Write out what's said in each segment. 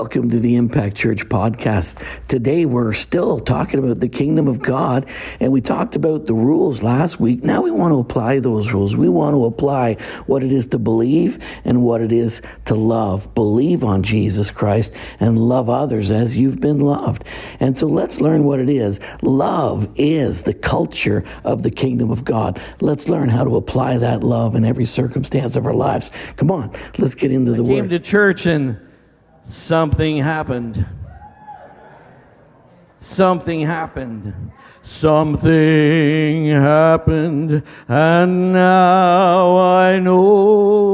Welcome to the Impact Church podcast. Today we're still talking about the kingdom of God, and we talked about the rules last week. Now we want to apply those rules. We want to apply what it is to believe and what it is to love. Believe on Jesus Christ and love others as you've been loved. And so let's learn what it is. Love is the culture of the kingdom of God. Let's learn how to apply that love in every circumstance of our lives. Come on, let's get into the I came word. to church and something happened. Something happened. Something happened, and now I know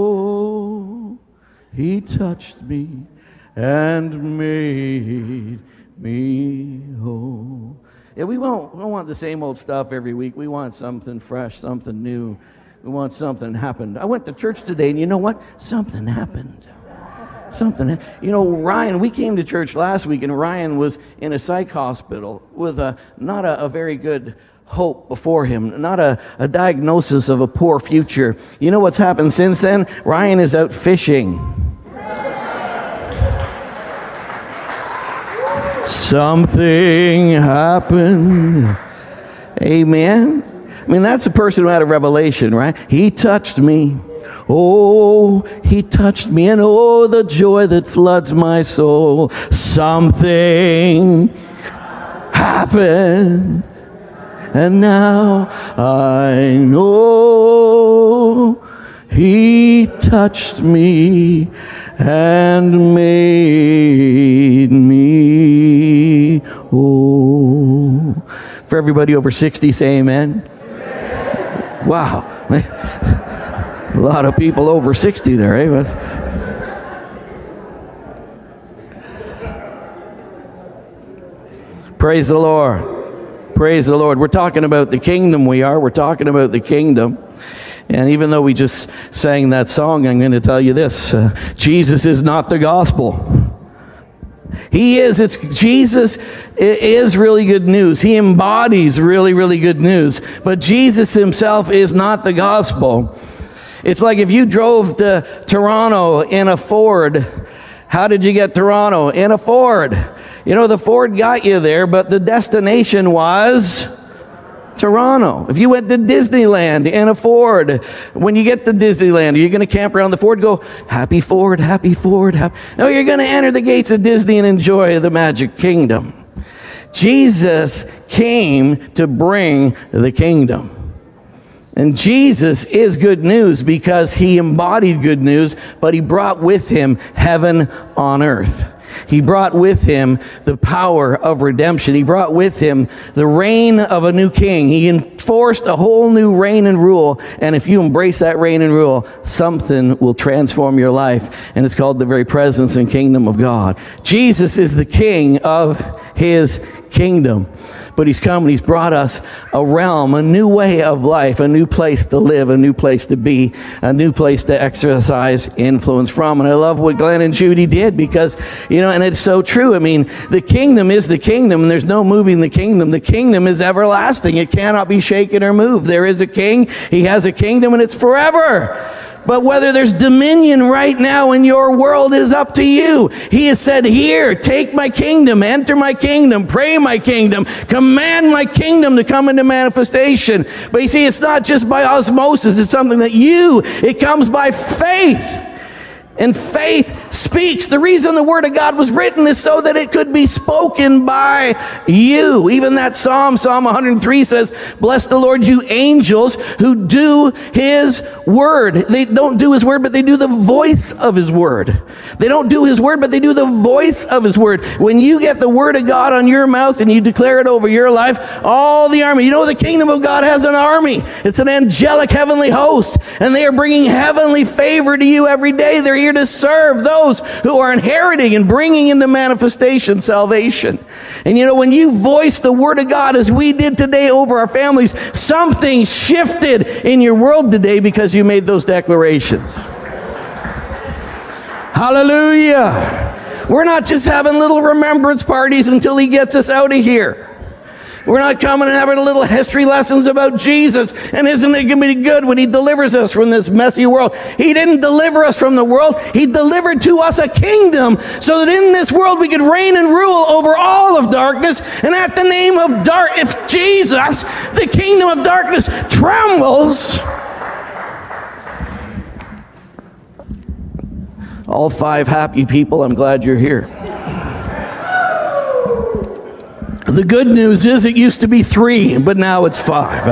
He touched me and made me whole. Yeah, we won't, we don't want the same old stuff every week. We want something fresh, something new. We want something happened. I went to church today, and you know what? Something happened something. You know, Ryan, we came to church last week, and Ryan was in a psych hospital with a not a, a very good hope before him, not a, a diagnosis of a poor future. You know what's happened since then? Ryan is out fishing. Something happened. Amen. I mean, that's a person who had a revelation, right? He touched me. Oh, he touched me, and oh, the joy that floods my soul. Something happened, and now I know he touched me and made me whole. For everybody over 60, say amen. Wow. A lot of people over 60 there, eh? But- Praise the Lord. Praise the Lord. We're talking about the kingdom, we are. We're talking about the kingdom. And even though we just sang that song, I'm going to tell you this uh, Jesus is not the gospel. He is, it's Jesus is really good news. He embodies really, really good news. But Jesus himself is not the gospel. It's like if you drove to Toronto in a Ford. How did you get Toronto? In a Ford. You know, the Ford got you there, but the destination was Toronto. If you went to Disneyland in a Ford, when you get to Disneyland, are you going to camp around the Ford go, Happy Ford, happy Ford? Happy. No, you're going to enter the gates of Disney and enjoy the magic kingdom. Jesus came to bring the kingdom. And Jesus is good news because he embodied good news, but he brought with him heaven on earth. He brought with him the power of redemption. He brought with him the reign of a new king. He enforced a whole new reign and rule. And if you embrace that reign and rule, something will transform your life. And it's called the very presence and kingdom of God. Jesus is the king of his kingdom. But he's come and he's brought us a realm, a new way of life, a new place to live, a new place to be, a new place to exercise influence from. And I love what Glenn and Judy did because, you know, and it's so true. I mean, the kingdom is the kingdom, and there's no moving the kingdom. The kingdom is everlasting, it cannot be shaken or moved. There is a king, he has a kingdom, and it's forever. But whether there's dominion right now in your world is up to you. He has said, Here, take my kingdom, enter my kingdom, pray my kingdom, command my kingdom to come into manifestation. But you see, it's not just by osmosis, it's something that you, it comes by faith. And faith speaks. The reason the Word of God was written is so that it could be spoken by you. Even that Psalm, Psalm 103 says, Bless the Lord, you angels who do His Word. They don't do His Word, but they do the voice of His Word. They don't do His Word, but they do the voice of His Word. When you get the Word of God on your mouth and you declare it over your life, all the army, you know, the kingdom of God has an army. It's an angelic heavenly host, and they are bringing heavenly favor to you every day. They're here to serve those who are inheriting and bringing into manifestation salvation. And you know, when you voice the word of God as we did today over our families, something shifted in your world today because you made those declarations. Hallelujah. We're not just having little remembrance parties until he gets us out of here. We're not coming and having a little history lessons about Jesus. And isn't it going to be good when He delivers us from this messy world? He didn't deliver us from the world. He delivered to us a kingdom so that in this world we could reign and rule over all of darkness. And at the name of dark, if Jesus, the kingdom of darkness trembles. All five happy people, I'm glad you're here. The good news is it used to be three, but now it's five.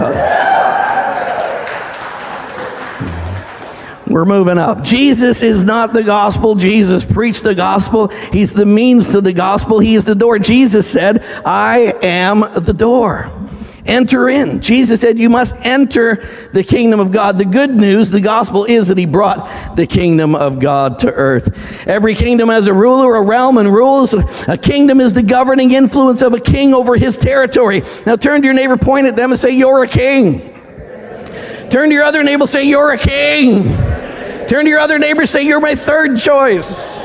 We're moving up. Jesus is not the gospel. Jesus preached the gospel. He's the means to the gospel. He is the door. Jesus said, I am the door. Enter in. Jesus said, You must enter the kingdom of God. The good news, the gospel, is that He brought the kingdom of God to earth. Every kingdom has a ruler, a realm, and rules. A kingdom is the governing influence of a king over his territory. Now turn to your neighbor, point at them, and say, You're a king. Turn to your other neighbor, say, You're a king. Turn to your other neighbor, say, You're my third choice.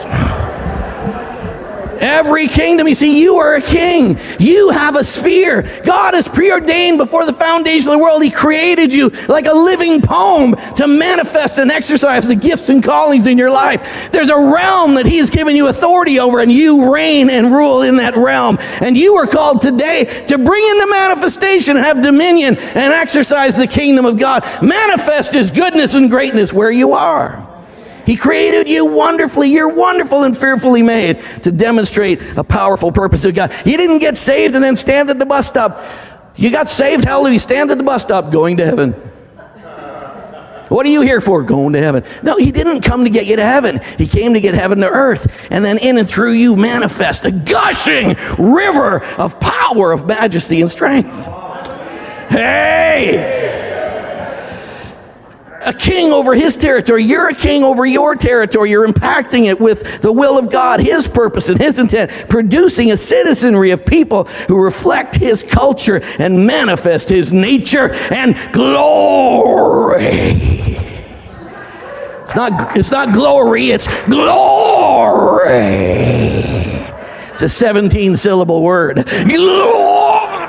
Every kingdom, you see, you are a king. You have a sphere. God has preordained before the foundation of the world. He created you like a living poem to manifest and exercise the gifts and callings in your life. There's a realm that He has given you authority over, and you reign and rule in that realm. And you are called today to bring into manifestation, have dominion, and exercise the kingdom of God. Manifest His goodness and greatness where you are. He created you wonderfully. You're wonderful and fearfully made to demonstrate a powerful purpose of God. You didn't get saved and then stand at the bus stop. You got saved, hallelujah, stand at the bus stop going to heaven. What are you here for? Going to heaven. No, he didn't come to get you to heaven. He came to get heaven to earth. And then in and through you manifest a gushing river of power, of majesty, and strength. Hey! A king over his territory. You're a king over your territory. You're impacting it with the will of God, his purpose and his intent, producing a citizenry of people who reflect his culture and manifest his nature and glory. It's not, it's not glory, it's glory. It's a 17 syllable word. Glory.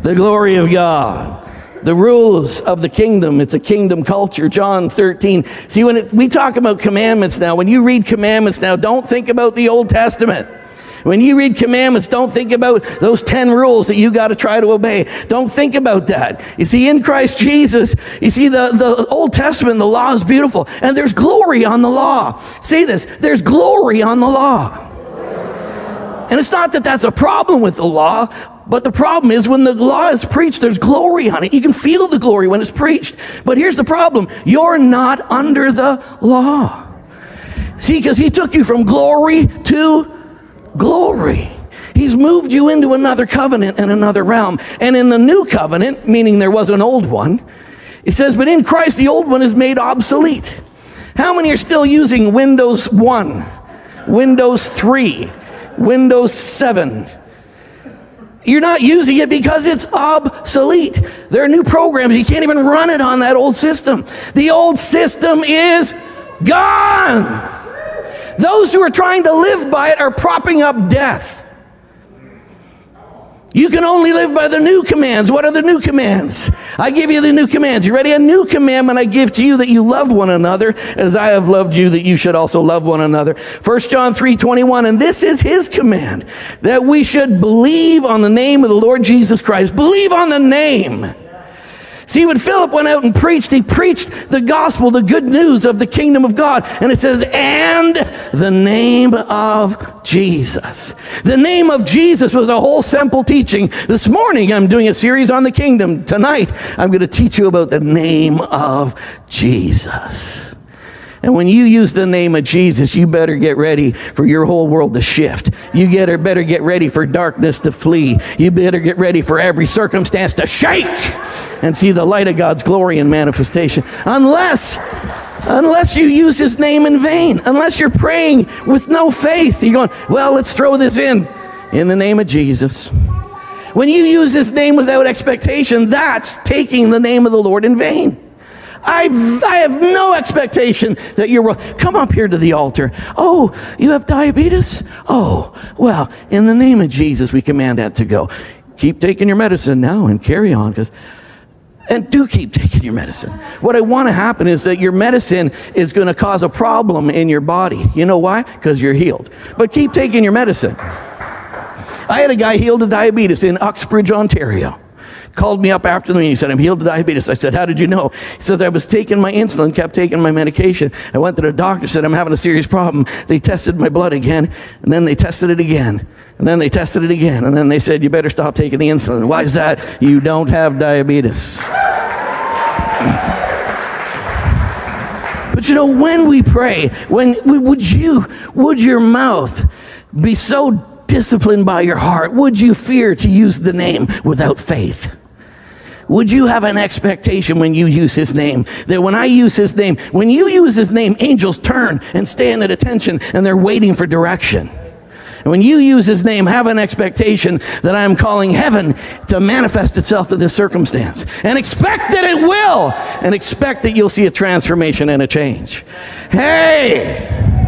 The glory of God the rules of the kingdom. It's a kingdom culture. John 13. See, when it, we talk about commandments now, when you read commandments now, don't think about the Old Testament. When you read commandments, don't think about those 10 rules that you got to try to obey. Don't think about that. You see, in Christ Jesus, you see, the, the Old Testament, the law is beautiful, and there's glory on the law. Say this there's glory on the law. And it's not that that's a problem with the law, but the problem is when the law is preached, there's glory on it. You can feel the glory when it's preached. But here's the problem you're not under the law. See, because he took you from glory to glory. He's moved you into another covenant and another realm. And in the new covenant, meaning there was an old one, it says, but in Christ, the old one is made obsolete. How many are still using Windows 1, Windows 3, Windows 7? You're not using it because it's obsolete. There are new programs. You can't even run it on that old system. The old system is gone. Those who are trying to live by it are propping up death. You can only live by the new commands. What are the new commands? I give you the new commands. You ready? A new commandment I give to you that you love one another as I have loved you that you should also love one another. 1 John 3 21. And this is his command that we should believe on the name of the Lord Jesus Christ. Believe on the name. See, when Philip went out and preached, he preached the gospel, the good news of the kingdom of God. And it says, and the name of Jesus. The name of Jesus was a whole simple teaching. This morning, I'm doing a series on the kingdom. Tonight, I'm going to teach you about the name of Jesus. And when you use the name of Jesus, you better get ready for your whole world to shift. You get, better get ready for darkness to flee. You better get ready for every circumstance to shake and see the light of God's glory and manifestation. Unless unless you use his name in vain, unless you're praying with no faith. You're going, well, let's throw this in in the name of Jesus. When you use his name without expectation, that's taking the name of the Lord in vain. I, I have no expectation that you're well. Come up here to the altar. Oh, you have diabetes? Oh, well, in the name of Jesus, we command that to go. Keep taking your medicine now and carry on because and do keep taking your medicine. What I want to happen is that your medicine is going to cause a problem in your body. You know why? Because you're healed. But keep taking your medicine. I had a guy healed of diabetes in Uxbridge, Ontario. Called me up after the meeting. He said, I'm healed of diabetes. I said, How did you know? He said, I was taking my insulin, kept taking my medication. I went to the doctor, said, I'm having a serious problem. They tested my blood again, and then they tested it again, and then they tested it again, and then they said, You better stop taking the insulin. Why is that? You don't have diabetes. But you know, when we pray, when would you, would your mouth be so disciplined by your heart? Would you fear to use the name without faith? Would you have an expectation when you use his name? That when I use his name, when you use his name, angels turn and stand at attention and they're waiting for direction. And when you use his name, have an expectation that I am calling heaven to manifest itself in this circumstance. And expect that it will. And expect that you'll see a transformation and a change. Hey!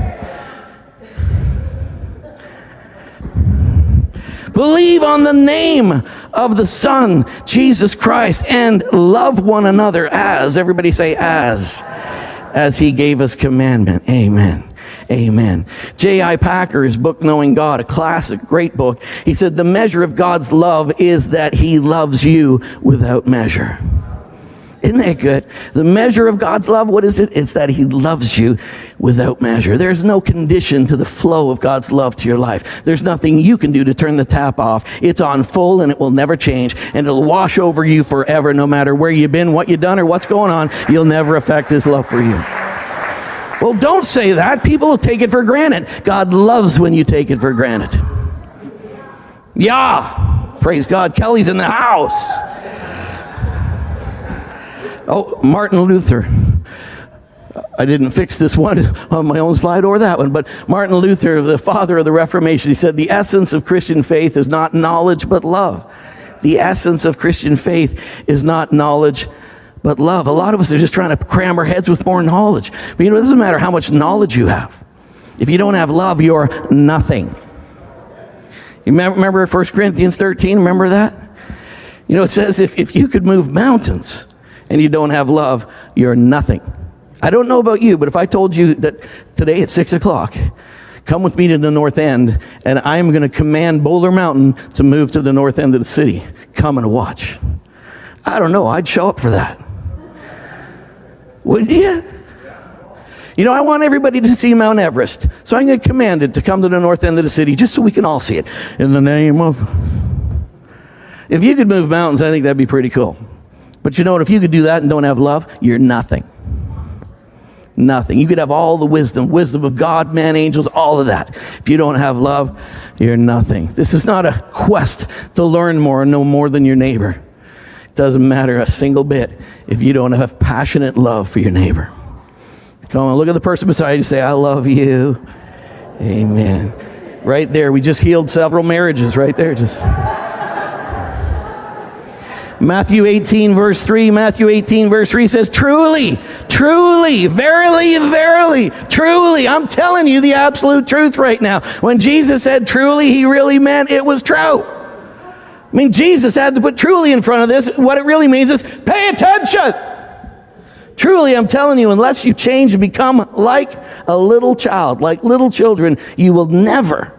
Believe on the name of the Son, Jesus Christ, and love one another as, everybody say, as, as he gave us commandment. Amen. Amen. J.I. Packer's book, Knowing God, a classic, great book. He said, The measure of God's love is that he loves you without measure. Isn't that good? The measure of God's love, what is it? It's that He loves you without measure. There's no condition to the flow of God's love to your life. There's nothing you can do to turn the tap off. It's on full and it will never change and it'll wash over you forever no matter where you've been, what you've done, or what's going on. You'll never affect His love for you. Well, don't say that. People will take it for granted. God loves when you take it for granted. Yeah. Praise God. Kelly's in the house. Oh, Martin Luther. I didn't fix this one on my own slide or that one, but Martin Luther, the father of the Reformation, he said, The essence of Christian faith is not knowledge but love. The essence of Christian faith is not knowledge but love. A lot of us are just trying to cram our heads with more knowledge. But you know, it doesn't matter how much knowledge you have. If you don't have love, you're nothing. You remember 1 Corinthians 13? Remember that? You know, it says if, if you could move mountains, and you don't have love, you're nothing. I don't know about you, but if I told you that today at six o'clock, come with me to the north end, and I'm going to command Boulder Mountain to move to the north end of the city, come and watch. I don't know, I'd show up for that. Would you? You know, I want everybody to see Mount Everest. So I'm going to command it to come to the north end of the city just so we can all see it. In the name of. If you could move mountains, I think that'd be pretty cool. But you know what? If you could do that and don't have love, you're nothing. Nothing. You could have all the wisdom, wisdom of God, man, angels, all of that. If you don't have love, you're nothing. This is not a quest to learn more and know more than your neighbor. It doesn't matter a single bit if you don't have passionate love for your neighbor. Come on, look at the person beside you say, I love you. Amen. Right there, we just healed several marriages right there. Just. Matthew 18, verse 3, Matthew 18, verse 3 says, Truly, truly, verily, verily, truly. I'm telling you the absolute truth right now. When Jesus said truly, he really meant it was true. I mean, Jesus had to put truly in front of this. What it really means is pay attention. Truly, I'm telling you, unless you change and become like a little child, like little children, you will never,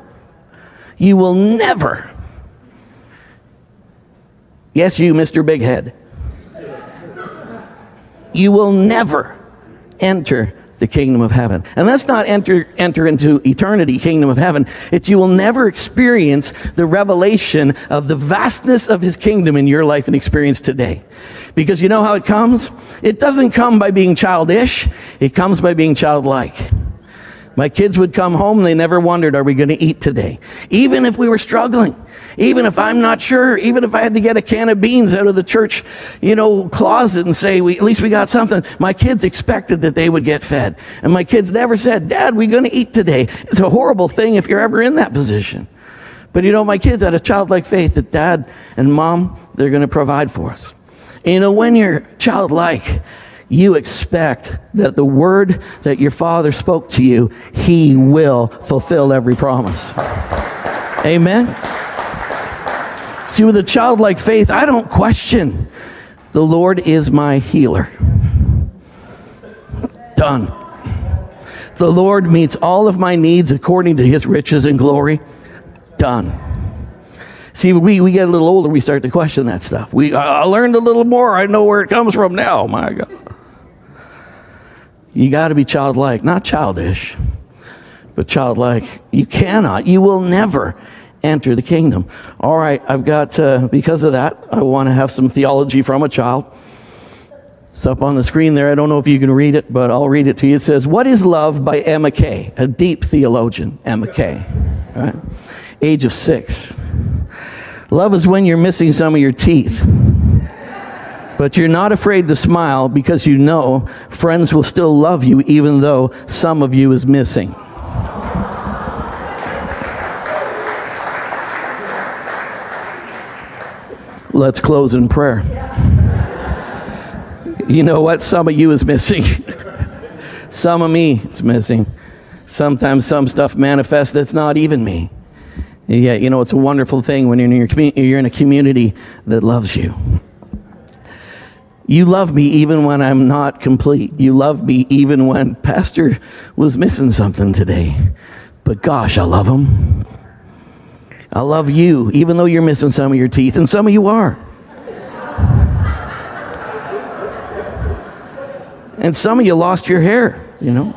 you will never Yes, you, Mr. Big Head. You will never enter the kingdom of heaven. And that's not enter, enter into eternity, kingdom of heaven. It's you will never experience the revelation of the vastness of his kingdom in your life and experience today. Because you know how it comes? It doesn't come by being childish. It comes by being childlike. My kids would come home, they never wondered, are we going to eat today? Even if we were struggling, even if I'm not sure, even if I had to get a can of beans out of the church, you know, closet and say, we, at least we got something, my kids expected that they would get fed. And my kids never said, Dad, we're going to eat today. It's a horrible thing if you're ever in that position. But you know, my kids had a childlike faith that dad and mom, they're going to provide for us. You know, when you're childlike, you expect that the word that your father spoke to you, he will fulfill every promise. Amen. See, with a childlike faith, I don't question the Lord is my healer. Done. The Lord meets all of my needs according to his riches and glory. Done. See, we, we get a little older, we start to question that stuff. We, I learned a little more. I know where it comes from now. My God. You got to be childlike, not childish, but childlike. You cannot, you will never enter the kingdom. All right, I've got, uh, because of that, I want to have some theology from a child. It's up on the screen there. I don't know if you can read it, but I'll read it to you. It says, What is Love by Emma Kay, a deep theologian, Emma Kay. Right? Age of six. Love is when you're missing some of your teeth. But you're not afraid to smile because you know friends will still love you even though some of you is missing. Let's close in prayer. You know what? Some of you is missing. some of me is missing. Sometimes some stuff manifests that's not even me. Yeah, you know, it's a wonderful thing when you're in, your commu- you're in a community that loves you. You love me even when I'm not complete. You love me even when Pastor was missing something today. But gosh, I love him. I love you, even though you're missing some of your teeth, and some of you are. and some of you lost your hair, you know.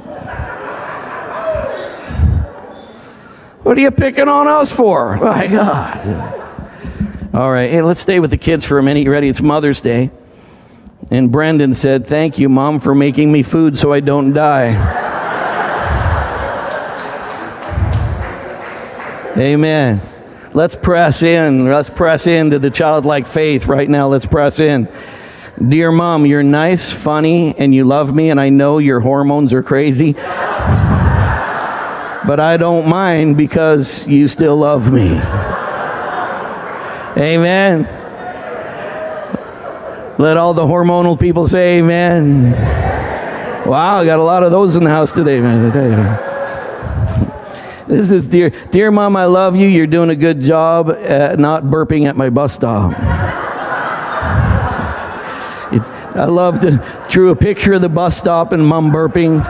What are you picking on us for? My God. All right, hey, let's stay with the kids for a minute. You ready? It's Mother's Day. And Brendan said, Thank you, Mom, for making me food so I don't die. Amen. Let's press in. Let's press into the childlike faith right now. Let's press in. Dear mom, you're nice, funny, and you love me, and I know your hormones are crazy. but I don't mind because you still love me. Amen. Let all the hormonal people say amen. Wow, I got a lot of those in the house today, man. This is dear, dear mom, I love you. You're doing a good job at not burping at my bus stop. It's, I love to drew a picture of the bus stop and mom burping,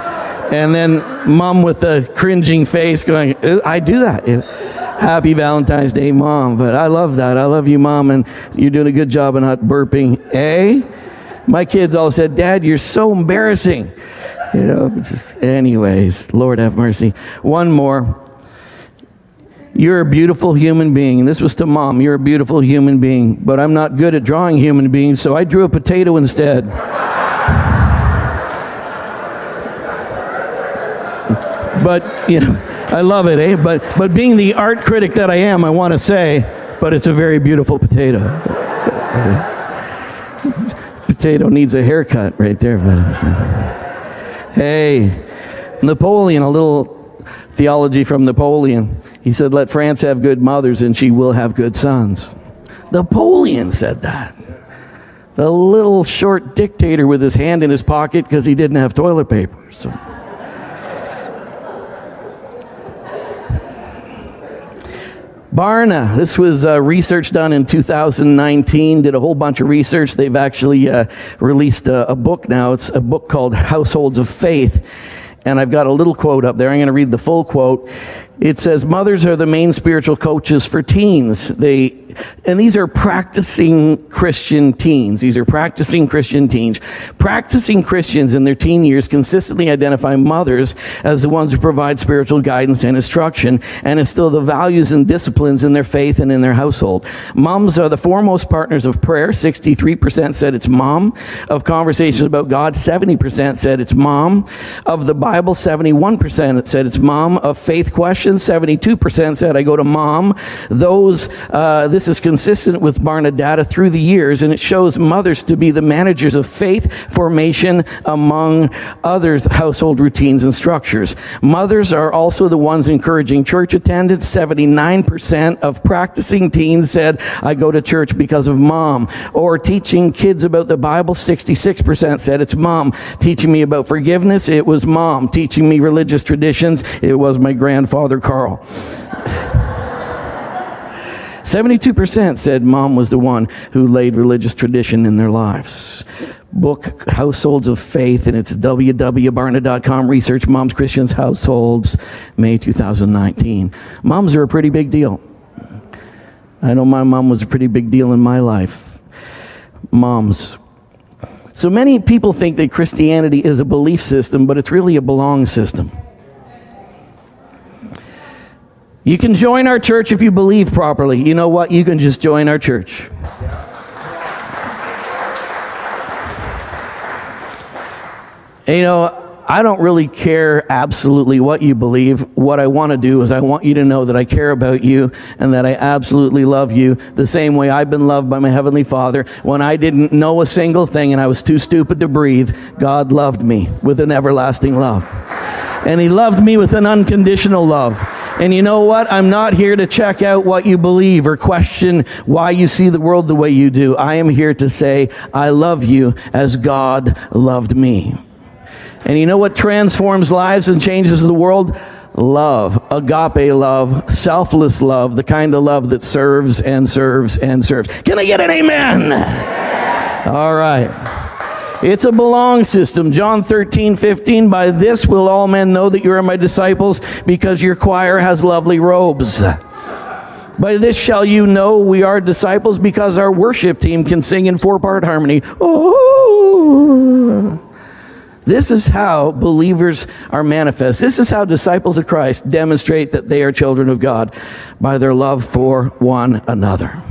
and then mom with a cringing face going, I do that. Happy Valentine's Day, mom. But I love that. I love you, mom, and you're doing a good job of not burping. Eh? My kids all said, Dad, you're so embarrassing. You know, just, anyways, Lord have mercy. One more. You're a beautiful human being. This was to mom. You're a beautiful human being, but I'm not good at drawing human beings, so I drew a potato instead. But, you know, I love it, eh? But, but being the art critic that I am, I want to say, but it's a very beautiful potato. potato needs a haircut right there. But Hey, Napoleon, a little theology from Napoleon. He said, Let France have good mothers and she will have good sons. Napoleon said that. The little short dictator with his hand in his pocket because he didn't have toilet paper. So. Barna, this was uh, research done in 2019, did a whole bunch of research. They've actually uh, released a, a book now. It's a book called Households of Faith. And I've got a little quote up there. I'm going to read the full quote. It says, Mothers are the main spiritual coaches for teens. They, and these are practicing Christian teens. These are practicing Christian teens. Practicing Christians in their teen years consistently identify mothers as the ones who provide spiritual guidance and instruction and instill the values and disciplines in their faith and in their household. Moms are the foremost partners of prayer. 63% said it's mom. Of conversations about God, 70% said it's mom. Of the Bible, 71% said it's mom. Of faith questions, 72% said, I go to mom. Those, uh, this is consistent with Barna data through the years, and it shows mothers to be the managers of faith formation among other household routines and structures. Mothers are also the ones encouraging church attendance. 79% of practicing teens said, I go to church because of mom. Or teaching kids about the Bible, 66% said it's mom. Teaching me about forgiveness, it was mom. Teaching me religious traditions, it was my grandfather Carl. 72% said mom was the one who laid religious tradition in their lives. Book Households of Faith, and it's www.barna.com. Research Moms Christians Households, May 2019. Moms are a pretty big deal. I know my mom was a pretty big deal in my life. Moms. So many people think that Christianity is a belief system, but it's really a belong system. You can join our church if you believe properly. You know what? You can just join our church. You know, I don't really care absolutely what you believe. What I want to do is I want you to know that I care about you and that I absolutely love you the same way I've been loved by my Heavenly Father. When I didn't know a single thing and I was too stupid to breathe, God loved me with an everlasting love. And He loved me with an unconditional love. And you know what? I'm not here to check out what you believe or question why you see the world the way you do. I am here to say, I love you as God loved me. And you know what transforms lives and changes the world? Love, agape love, selfless love, the kind of love that serves and serves and serves. Can I get an amen? All right. It's a belong system. John 13, 15. By this will all men know that you are my disciples because your choir has lovely robes. By this shall you know we are disciples because our worship team can sing in four part harmony. Oh. This is how believers are manifest. This is how disciples of Christ demonstrate that they are children of God by their love for one another.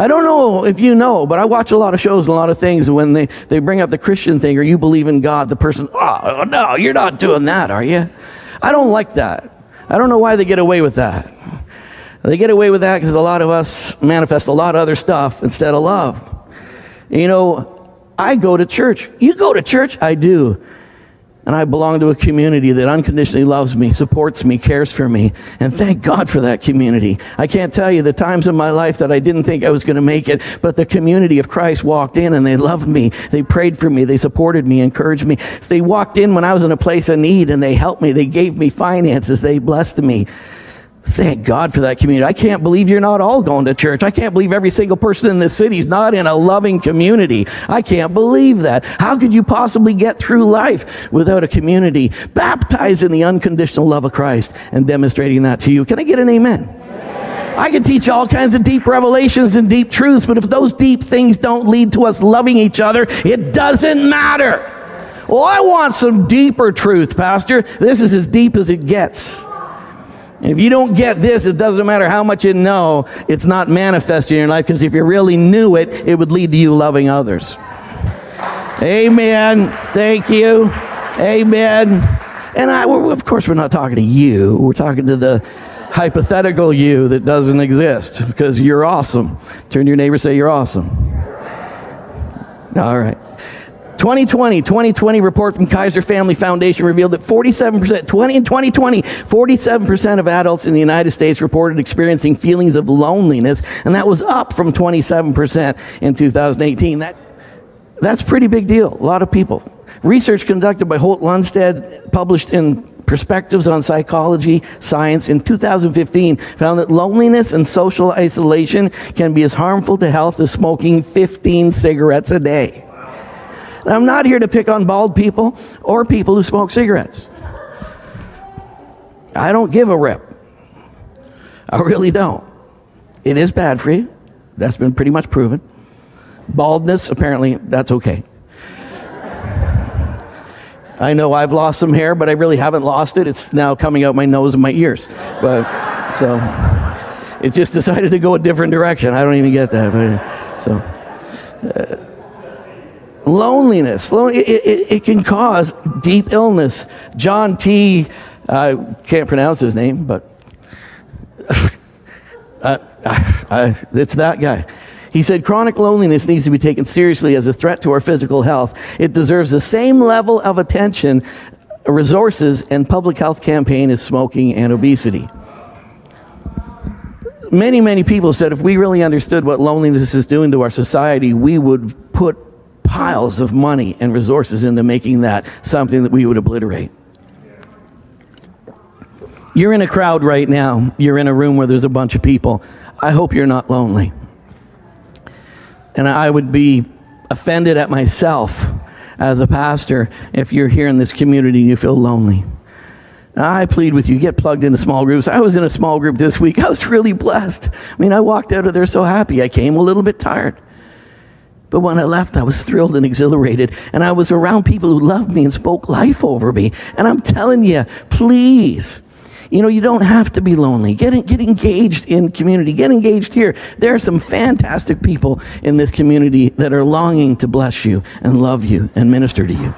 I don't know if you know, but I watch a lot of shows and a lot of things. When they, they bring up the Christian thing or you believe in God, the person, oh, no, you're not doing that, are you? I don't like that. I don't know why they get away with that. They get away with that because a lot of us manifest a lot of other stuff instead of love. You know, I go to church. You go to church? I do. And I belong to a community that unconditionally loves me, supports me, cares for me. And thank God for that community. I can't tell you the times in my life that I didn't think I was going to make it, but the community of Christ walked in and they loved me. They prayed for me. They supported me, encouraged me. They walked in when I was in a place of need and they helped me. They gave me finances. They blessed me. Thank God for that community. I can't believe you're not all going to church. I can't believe every single person in this city is not in a loving community. I can't believe that. How could you possibly get through life without a community baptized in the unconditional love of Christ and demonstrating that to you? Can I get an amen? I can teach all kinds of deep revelations and deep truths, but if those deep things don't lead to us loving each other, it doesn't matter. Well, I want some deeper truth, Pastor. This is as deep as it gets. If you don't get this, it doesn't matter how much you know, it's not manifested in your life because if you really knew it, it would lead to you loving others. Amen. Thank you. Amen. And I, of course, we're not talking to you. We're talking to the hypothetical you that doesn't exist because you're awesome. Turn to your neighbor say, You're awesome. All right. 2020, 2020 report from Kaiser Family Foundation revealed that 47%, 20 in 2020, 47% of adults in the United States reported experiencing feelings of loneliness, and that was up from 27% in 2018. That, that's pretty big deal. A lot of people. Research conducted by Holt Lunstad, published in Perspectives on Psychology Science in 2015 found that loneliness and social isolation can be as harmful to health as smoking 15 cigarettes a day. I'm not here to pick on bald people or people who smoke cigarettes. I don't give a rip. I really don't. It is bad for you. That's been pretty much proven. Baldness, apparently, that's okay. I know I've lost some hair, but I really haven't lost it. It's now coming out my nose and my ears. But so it just decided to go a different direction. I don't even get that. But, so. Uh, Loneliness. It, it, it can cause deep illness. John T. I can't pronounce his name, but uh, uh, it's that guy. He said chronic loneliness needs to be taken seriously as a threat to our physical health. It deserves the same level of attention, resources, and public health campaign as smoking and obesity. Many, many people said if we really understood what loneliness is doing to our society, we would put piles of money and resources into making that something that we would obliterate. You're in a crowd right now. You're in a room where there's a bunch of people. I hope you're not lonely. And I would be offended at myself as a pastor if you're here in this community and you feel lonely. I plead with you, get plugged into small groups. I was in a small group this week. I was really blessed. I mean, I walked out of there so happy. I came a little bit tired. But when I left, I was thrilled and exhilarated. And I was around people who loved me and spoke life over me. And I'm telling you, please, you know, you don't have to be lonely. Get, get engaged in community. Get engaged here. There are some fantastic people in this community that are longing to bless you and love you and minister to you.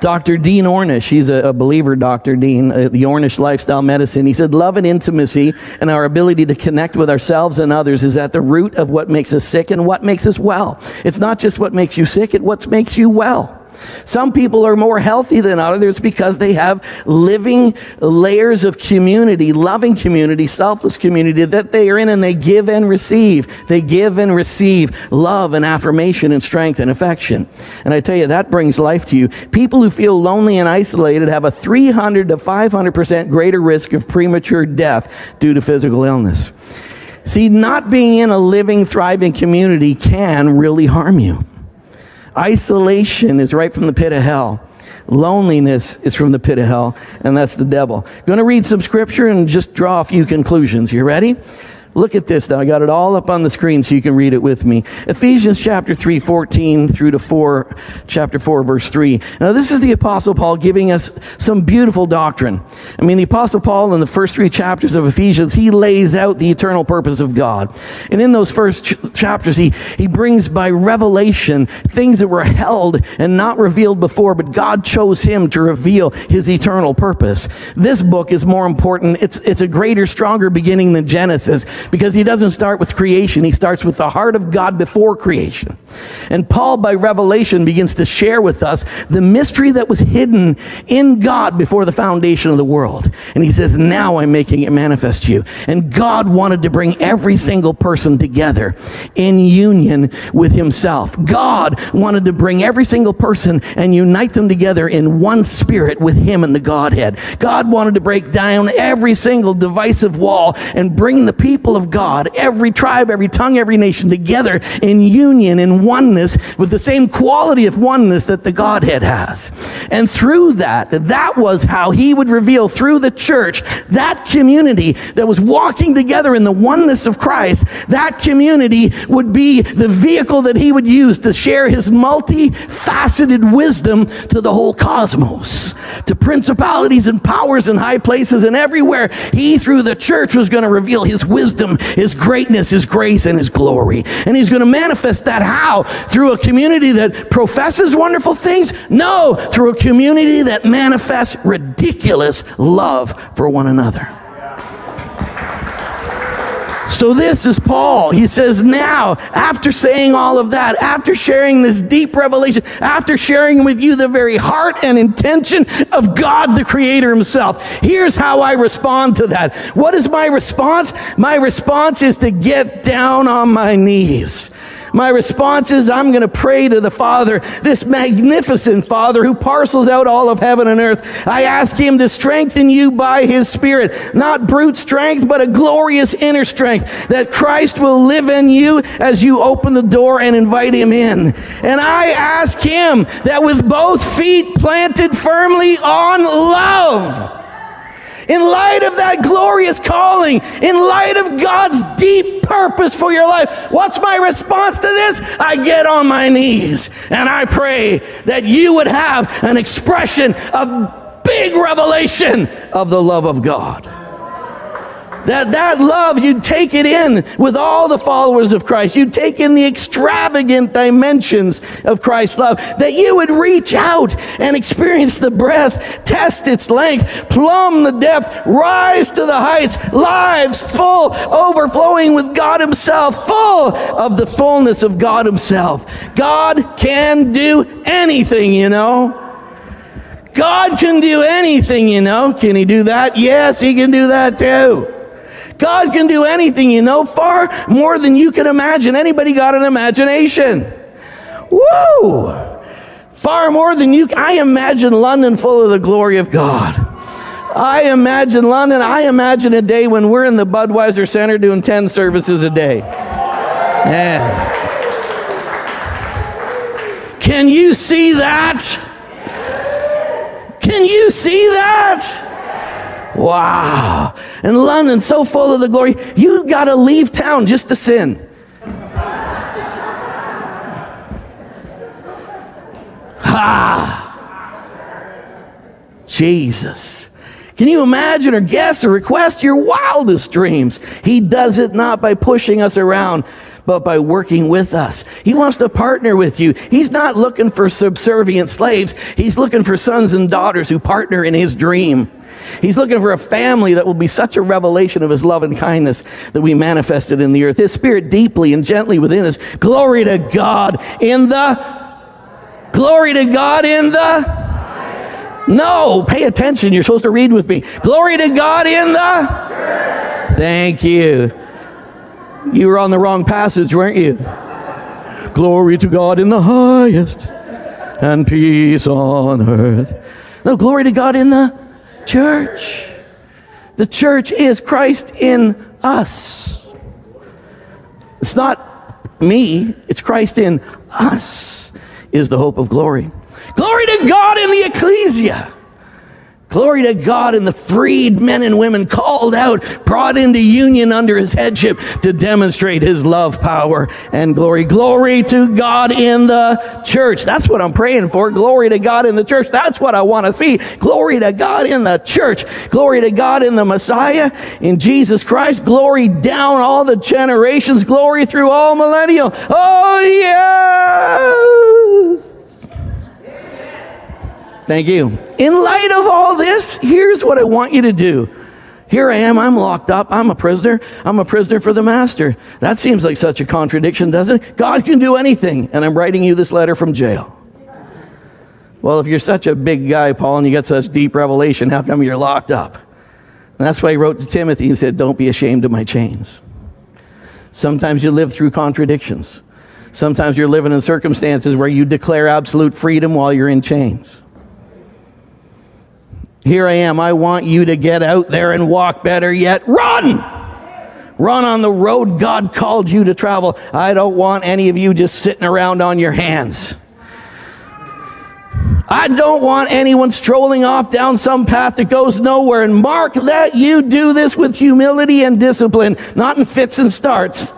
Dr. Dean Ornish, he's a, a believer, Dr. Dean, uh, the Ornish Lifestyle Medicine. He said, Love and intimacy and our ability to connect with ourselves and others is at the root of what makes us sick and what makes us well. It's not just what makes you sick, it's what makes you well. Some people are more healthy than others because they have living layers of community, loving community, selfless community that they are in and they give and receive. They give and receive love and affirmation and strength and affection. And I tell you, that brings life to you. People who feel lonely and isolated have a 300 to 500% greater risk of premature death due to physical illness. See, not being in a living, thriving community can really harm you. Isolation is right from the pit of hell. Loneliness is from the pit of hell, and that's the devil. Going to read some scripture and just draw a few conclusions. You ready? Look at this now. I got it all up on the screen so you can read it with me. Ephesians chapter 3, 14 through to 4, chapter 4, verse 3. Now, this is the Apostle Paul giving us some beautiful doctrine. I mean, the Apostle Paul in the first three chapters of Ephesians, he lays out the eternal purpose of God. And in those first ch- chapters, he, he brings by revelation things that were held and not revealed before, but God chose him to reveal his eternal purpose. This book is more important. It's, it's a greater, stronger beginning than Genesis because he doesn't start with creation. He starts with the heart of God before creation. And Paul, by revelation, begins to share with us the mystery that was hidden in God before the foundation of the world. And he says, Now I'm making it manifest to you. And God wanted to bring every single person together in union with himself. God wanted to bring every single person and unite them together in one spirit with him and the Godhead. God wanted to break down every single divisive wall and bring the people people of God, every tribe, every tongue, every nation together in union, in oneness, with the same quality of oneness that the Godhead has. And through that, that was how he would reveal through the church, that community that was walking together in the oneness of Christ, that community would be the vehicle that he would use to share his multifaceted wisdom to the whole cosmos, to principalities and powers in high places and everywhere. He, through the church, was going to reveal his wisdom wisdom, His greatness, His grace, and His glory. And He's going to manifest that how? Through a community that professes wonderful things? No, through a community that manifests ridiculous love for one another. So, this is Paul. He says, now, after saying all of that, after sharing this deep revelation, after sharing with you the very heart and intention of God, the Creator Himself, here's how I respond to that. What is my response? My response is to get down on my knees. My response is I'm going to pray to the Father, this magnificent Father who parcels out all of heaven and earth. I ask Him to strengthen you by His Spirit, not brute strength, but a glorious inner strength, that Christ will live in you as you open the door and invite Him in. And I ask Him that with both feet planted firmly on love, in light of that glorious calling, in light of God's deep purpose for your life, what's my response to this? I get on my knees and I pray that you would have an expression of big revelation of the love of God. That, that love, you'd take it in with all the followers of Christ. You'd take in the extravagant dimensions of Christ's love. That you would reach out and experience the breadth, test its length, plumb the depth, rise to the heights, lives full, overflowing with God Himself, full of the fullness of God Himself. God can do anything, you know. God can do anything, you know. Can He do that? Yes, He can do that too. God can do anything, you know, far more than you can imagine. Anybody got an imagination? Woo! Far more than you. I imagine London full of the glory of God. I imagine London. I imagine a day when we're in the Budweiser Center doing 10 services a day. Yeah. Can you see that? Can you see that? Wow. And London, so full of the glory, you got to leave town just to sin. Ha! Jesus. Can you imagine or guess or request your wildest dreams? He does it not by pushing us around, but by working with us. He wants to partner with you. He's not looking for subservient slaves. He's looking for sons and daughters who partner in his dream. He's looking for a family that will be such a revelation of his love and kindness that we manifested in the earth. His spirit deeply and gently within us. Glory to God in the Glory to God in the no, pay attention. You're supposed to read with me. Glory to God in the Thank you. You were on the wrong passage, weren't you? Glory to God in the highest and peace on earth. No, glory to God in the church. The church is Christ in us. It's not me, it's Christ in us, is the hope of glory. Glory to God in the ecclesia. Glory to God in the freed men and women called out, brought into union under his headship to demonstrate his love, power, and glory. Glory to God in the church. That's what I'm praying for. Glory to God in the church. That's what I want to see. Glory to God in the church. Glory to God in the Messiah, in Jesus Christ. Glory down all the generations. Glory through all millennial. Oh, yes. Thank you. In light of all this, here's what I want you to do. Here I am, I'm locked up, I'm a prisoner, I'm a prisoner for the master. That seems like such a contradiction, doesn't it? God can do anything, and I'm writing you this letter from jail. Well, if you're such a big guy, Paul, and you got such deep revelation, how come you're locked up? And that's why he wrote to Timothy and said, Don't be ashamed of my chains. Sometimes you live through contradictions. Sometimes you're living in circumstances where you declare absolute freedom while you're in chains. Here I am. I want you to get out there and walk better yet. Run! Run on the road God called you to travel. I don't want any of you just sitting around on your hands. I don't want anyone strolling off down some path that goes nowhere. And mark that you do this with humility and discipline, not in fits and starts.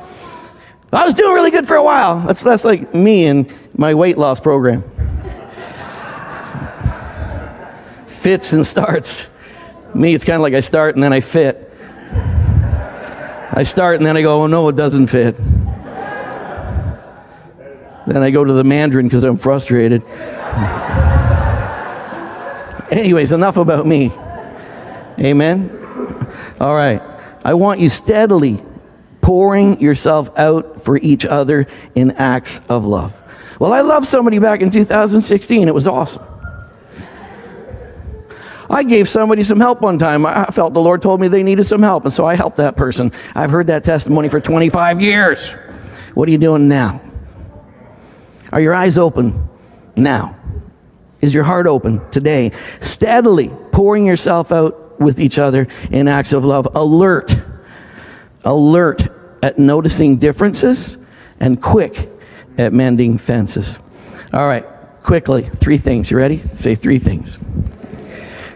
I was doing really good for a while. That's, that's like me and my weight loss program. Fits and starts. Me, it's kind of like I start and then I fit. I start and then I go, oh no, it doesn't fit. Then I go to the Mandarin because I'm frustrated. Anyways, enough about me. Amen? All right. I want you steadily pouring yourself out for each other in acts of love. Well, I loved somebody back in 2016. It was awesome. I gave somebody some help one time. I felt the Lord told me they needed some help, and so I helped that person. I've heard that testimony for 25 years. What are you doing now? Are your eyes open now? Is your heart open today? Steadily pouring yourself out with each other in acts of love. Alert, alert at noticing differences and quick at mending fences. All right, quickly, three things. You ready? Say three things.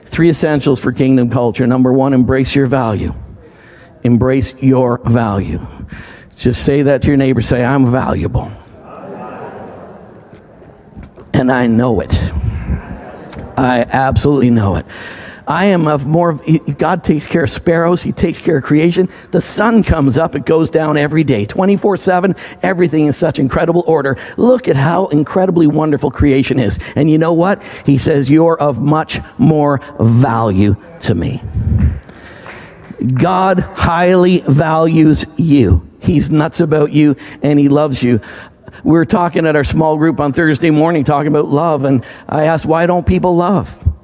Three essentials for kingdom culture. Number one, embrace your value. Embrace your value. Just say that to your neighbor. Say, I'm valuable. And I know it. I absolutely know it. I am of more, God takes care of sparrows, He takes care of creation. The sun comes up, it goes down every day, 24 7, everything in such incredible order. Look at how incredibly wonderful creation is. And you know what? He says, You're of much more value to me. God highly values you. He's nuts about you and He loves you we were talking at our small group on Thursday morning talking about love, and I asked, why don't people love?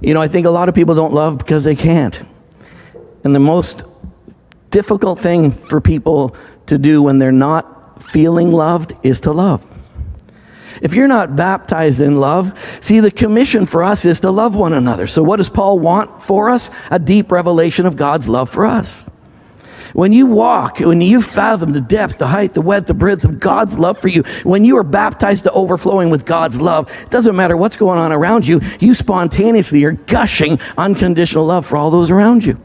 You know, I think a lot of people don't love because they can't. And the most difficult thing for people to do when they're not feeling loved is to love. If you're not baptized in love, see, the commission for us is to love one another. So, what does Paul want for us? A deep revelation of God's love for us. When you walk, when you fathom the depth, the height, the width, the breadth of God's love for you, when you are baptized to overflowing with God's love, it doesn't matter what's going on around you, you spontaneously are gushing unconditional love for all those around you.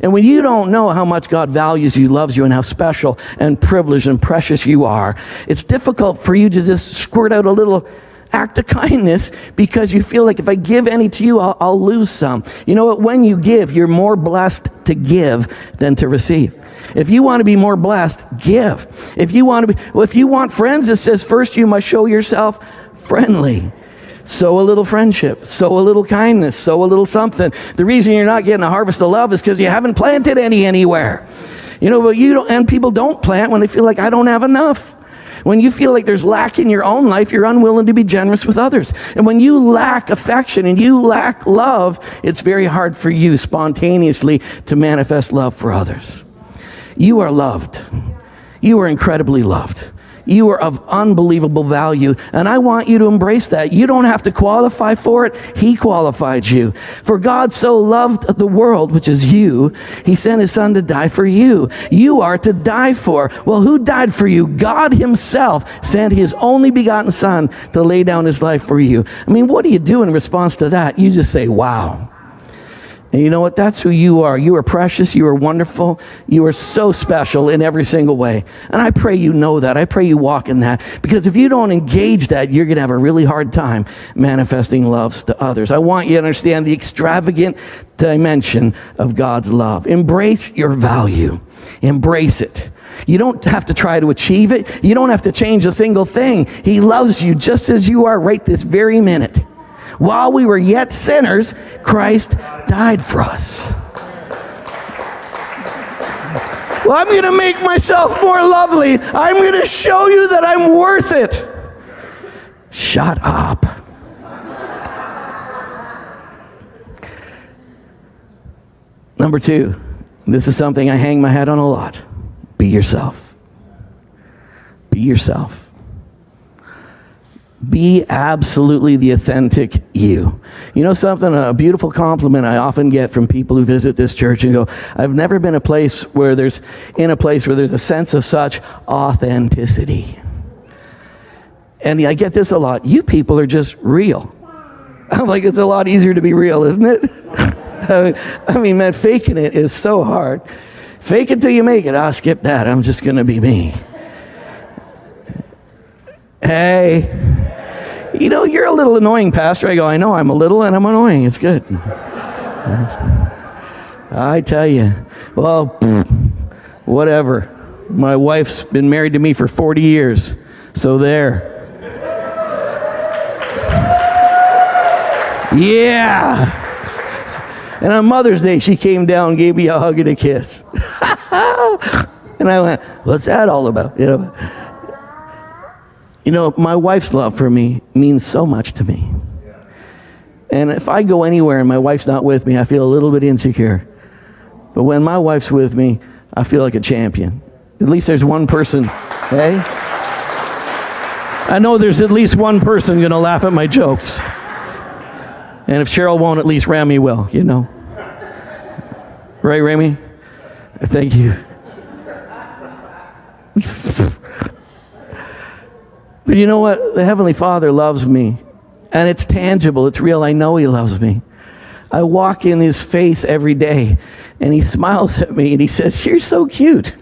And when you don't know how much God values you, loves you, and how special and privileged and precious you are, it's difficult for you to just squirt out a little act of kindness because you feel like if I give any to you, I'll, I'll, lose some. You know what? When you give, you're more blessed to give than to receive. If you want to be more blessed, give. If you want to be, well, if you want friends, it says first you must show yourself friendly. Sow a little friendship, sow a little kindness, sow a little something. The reason you're not getting a harvest of love is because you haven't planted any anywhere. You know, but you don't, and people don't plant when they feel like I don't have enough. When you feel like there's lack in your own life, you're unwilling to be generous with others. And when you lack affection and you lack love, it's very hard for you spontaneously to manifest love for others. You are loved. You are incredibly loved. You are of unbelievable value, and I want you to embrace that. You don't have to qualify for it, He qualified you. For God so loved the world, which is you, He sent His Son to die for you. You are to die for. Well, who died for you? God Himself sent His only begotten Son to lay down His life for you. I mean, what do you do in response to that? You just say, wow. And you know what? That's who you are. You are precious. You are wonderful. You are so special in every single way. And I pray you know that. I pray you walk in that. Because if you don't engage that, you're going to have a really hard time manifesting loves to others. I want you to understand the extravagant dimension of God's love. Embrace your value. Embrace it. You don't have to try to achieve it. You don't have to change a single thing. He loves you just as you are right this very minute. While we were yet sinners, Christ died for us. Well, I'm going to make myself more lovely. I'm going to show you that I'm worth it. Shut up. Number two, this is something I hang my head on a lot. Be yourself. Be yourself. Be absolutely the authentic you. You know something? A beautiful compliment I often get from people who visit this church and go, I've never been a place where there's, in a place where there's a sense of such authenticity. And I get this a lot. You people are just real. I'm like, it's a lot easier to be real, isn't it? I mean, man, faking it is so hard. Fake it till you make it. I'll skip that. I'm just going to be me. Hey, you know, you're a little annoying, Pastor. I go, I know I'm a little and I'm annoying. It's good. I tell you, well, whatever. My wife's been married to me for 40 years. So there. Yeah. And on Mother's Day, she came down, gave me a hug and a kiss. and I went, What's that all about? You know? You know, my wife's love for me means so much to me. And if I go anywhere and my wife's not with me, I feel a little bit insecure. But when my wife's with me, I feel like a champion. At least there's one person, hey? I know there's at least one person going to laugh at my jokes. And if Cheryl won't, at least Rami will, you know. Right, Rami? Thank you. But you know what? The Heavenly Father loves me. And it's tangible, it's real. I know He loves me. I walk in His face every day, and He smiles at me and He says, You're so cute.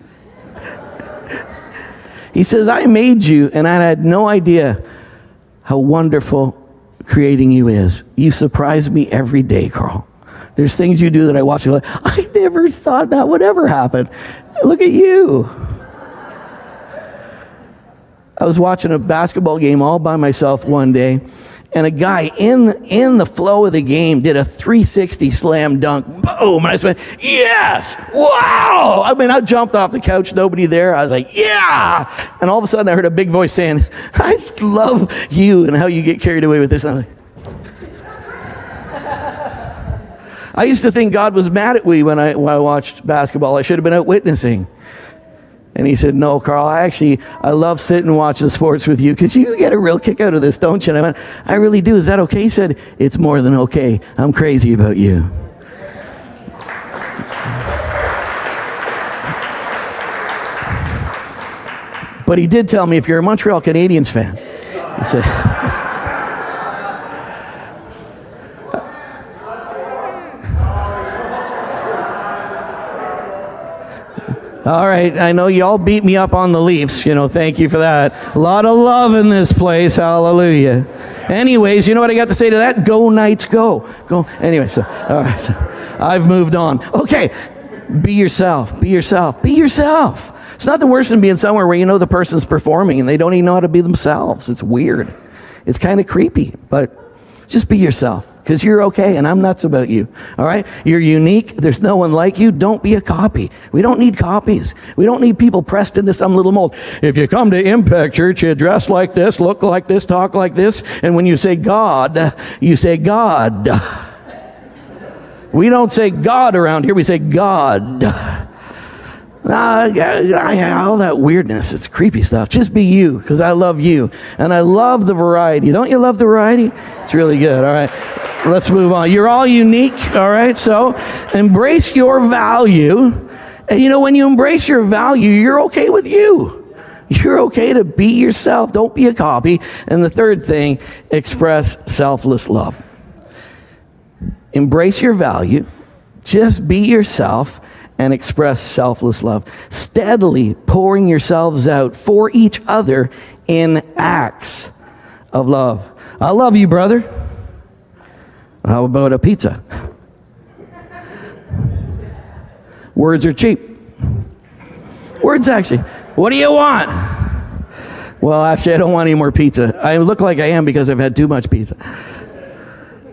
he says, I made you, and I had no idea how wonderful creating you is. You surprise me every day, Carl. There's things you do that I watch I never thought that would ever happen. Look at you. I was watching a basketball game all by myself one day, and a guy in in the flow of the game did a 360 slam dunk. Boom! And I went, yes! Wow! I mean, I jumped off the couch, nobody there. I was like, yeah! And all of a sudden, I heard a big voice saying, I love you and how you get carried away with this. And I'm like, I used to think God was mad at me when I, when I watched basketball. I should have been out witnessing. And he said, No, Carl, I actually, I love sitting and watching sports with you because you get a real kick out of this, don't you? And I went, I really do. Is that okay? He said, It's more than okay. I'm crazy about you. But he did tell me if you're a Montreal Canadiens fan, he said, All right, I know y'all beat me up on the Leafs. You know, thank you for that. A lot of love in this place. Hallelujah. Anyways, you know what I got to say to that? Go Knights, go. Go. Anyway, so, all right, so I've moved on. Okay, be yourself. Be yourself. Be yourself. It's not the worst than being somewhere where you know the person's performing and they don't even know how to be themselves. It's weird. It's kind of creepy, but just be yourself because you're okay and I'm nuts about you. All right? You're unique. There's no one like you. Don't be a copy. We don't need copies. We don't need people pressed into some little mold. If you come to Impact Church, you dress like this, look like this, talk like this, and when you say God, you say God. We don't say God around here, we say God. Uh, all that weirdness, it's creepy stuff. Just be you, because I love you. And I love the variety. Don't you love the variety? It's really good. All right. Let's move on. You're all unique, all right? So embrace your value. And you know, when you embrace your value, you're okay with you. You're okay to be yourself. Don't be a copy. And the third thing, express selfless love. Embrace your value. Just be yourself and express selfless love. Steadily pouring yourselves out for each other in acts of love. I love you, brother. How about a pizza? Words are cheap. Words actually. What do you want? Well, actually, I don't want any more pizza. I look like I am because I've had too much pizza.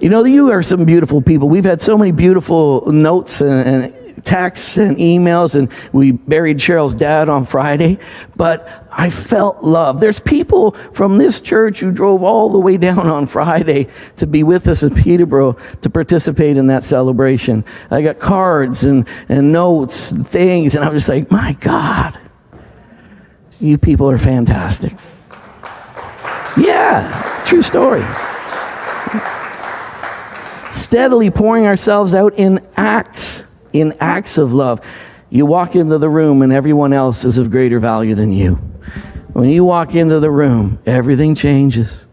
You know, you are some beautiful people. We've had so many beautiful notes and, and texts and emails, and we buried Cheryl's dad on Friday. But I felt love. There's people from this church who drove all the way down on Friday to be with us in Peterborough to participate in that celebration. I got cards and, and notes and things, and I'm just like, my God, you people are fantastic. Yeah, true story steadily pouring ourselves out in acts in acts of love. You walk into the room and everyone else is of greater value than you. When you walk into the room, everything changes.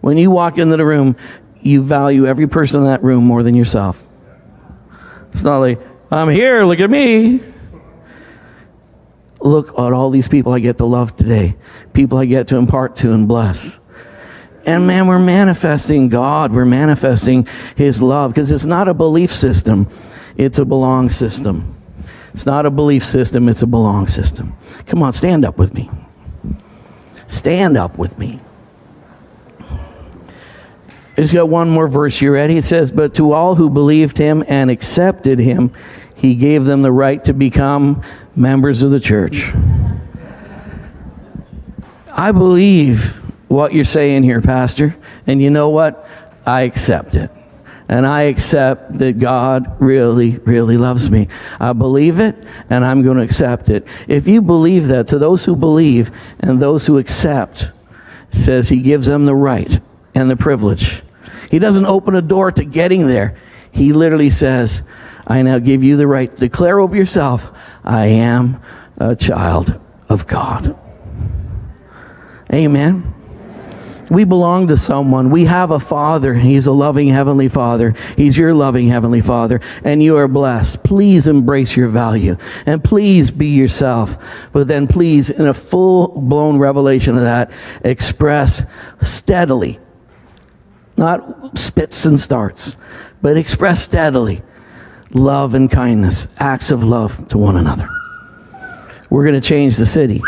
When you walk into the room, you value every person in that room more than yourself. It's not like, I'm here, look at me. Look at all these people I get to love today, people I get to impart to and bless. And man, we're manifesting God. We're manifesting His love because it's not a belief system, it's a belong system. It's not a belief system, it's a belong system. Come on, stand up with me. Stand up with me. I just got one more verse. You ready? It says, But to all who believed him and accepted him, he gave them the right to become members of the church. I believe what you're saying here, Pastor. And you know what? I accept it. And I accept that God really, really loves me. I believe it, and I'm going to accept it. If you believe that, to those who believe and those who accept, says He gives them the right and the privilege. He doesn't open a door to getting there. He literally says, I now give you the right to declare over yourself, I am a child of God. Amen. We belong to someone. We have a Father. He's a loving Heavenly Father. He's your loving Heavenly Father. And you are blessed. Please embrace your value. And please be yourself. But then please, in a full blown revelation of that, express steadily not spits and starts, but express steadily love and kindness, acts of love to one another. We're going to change the city.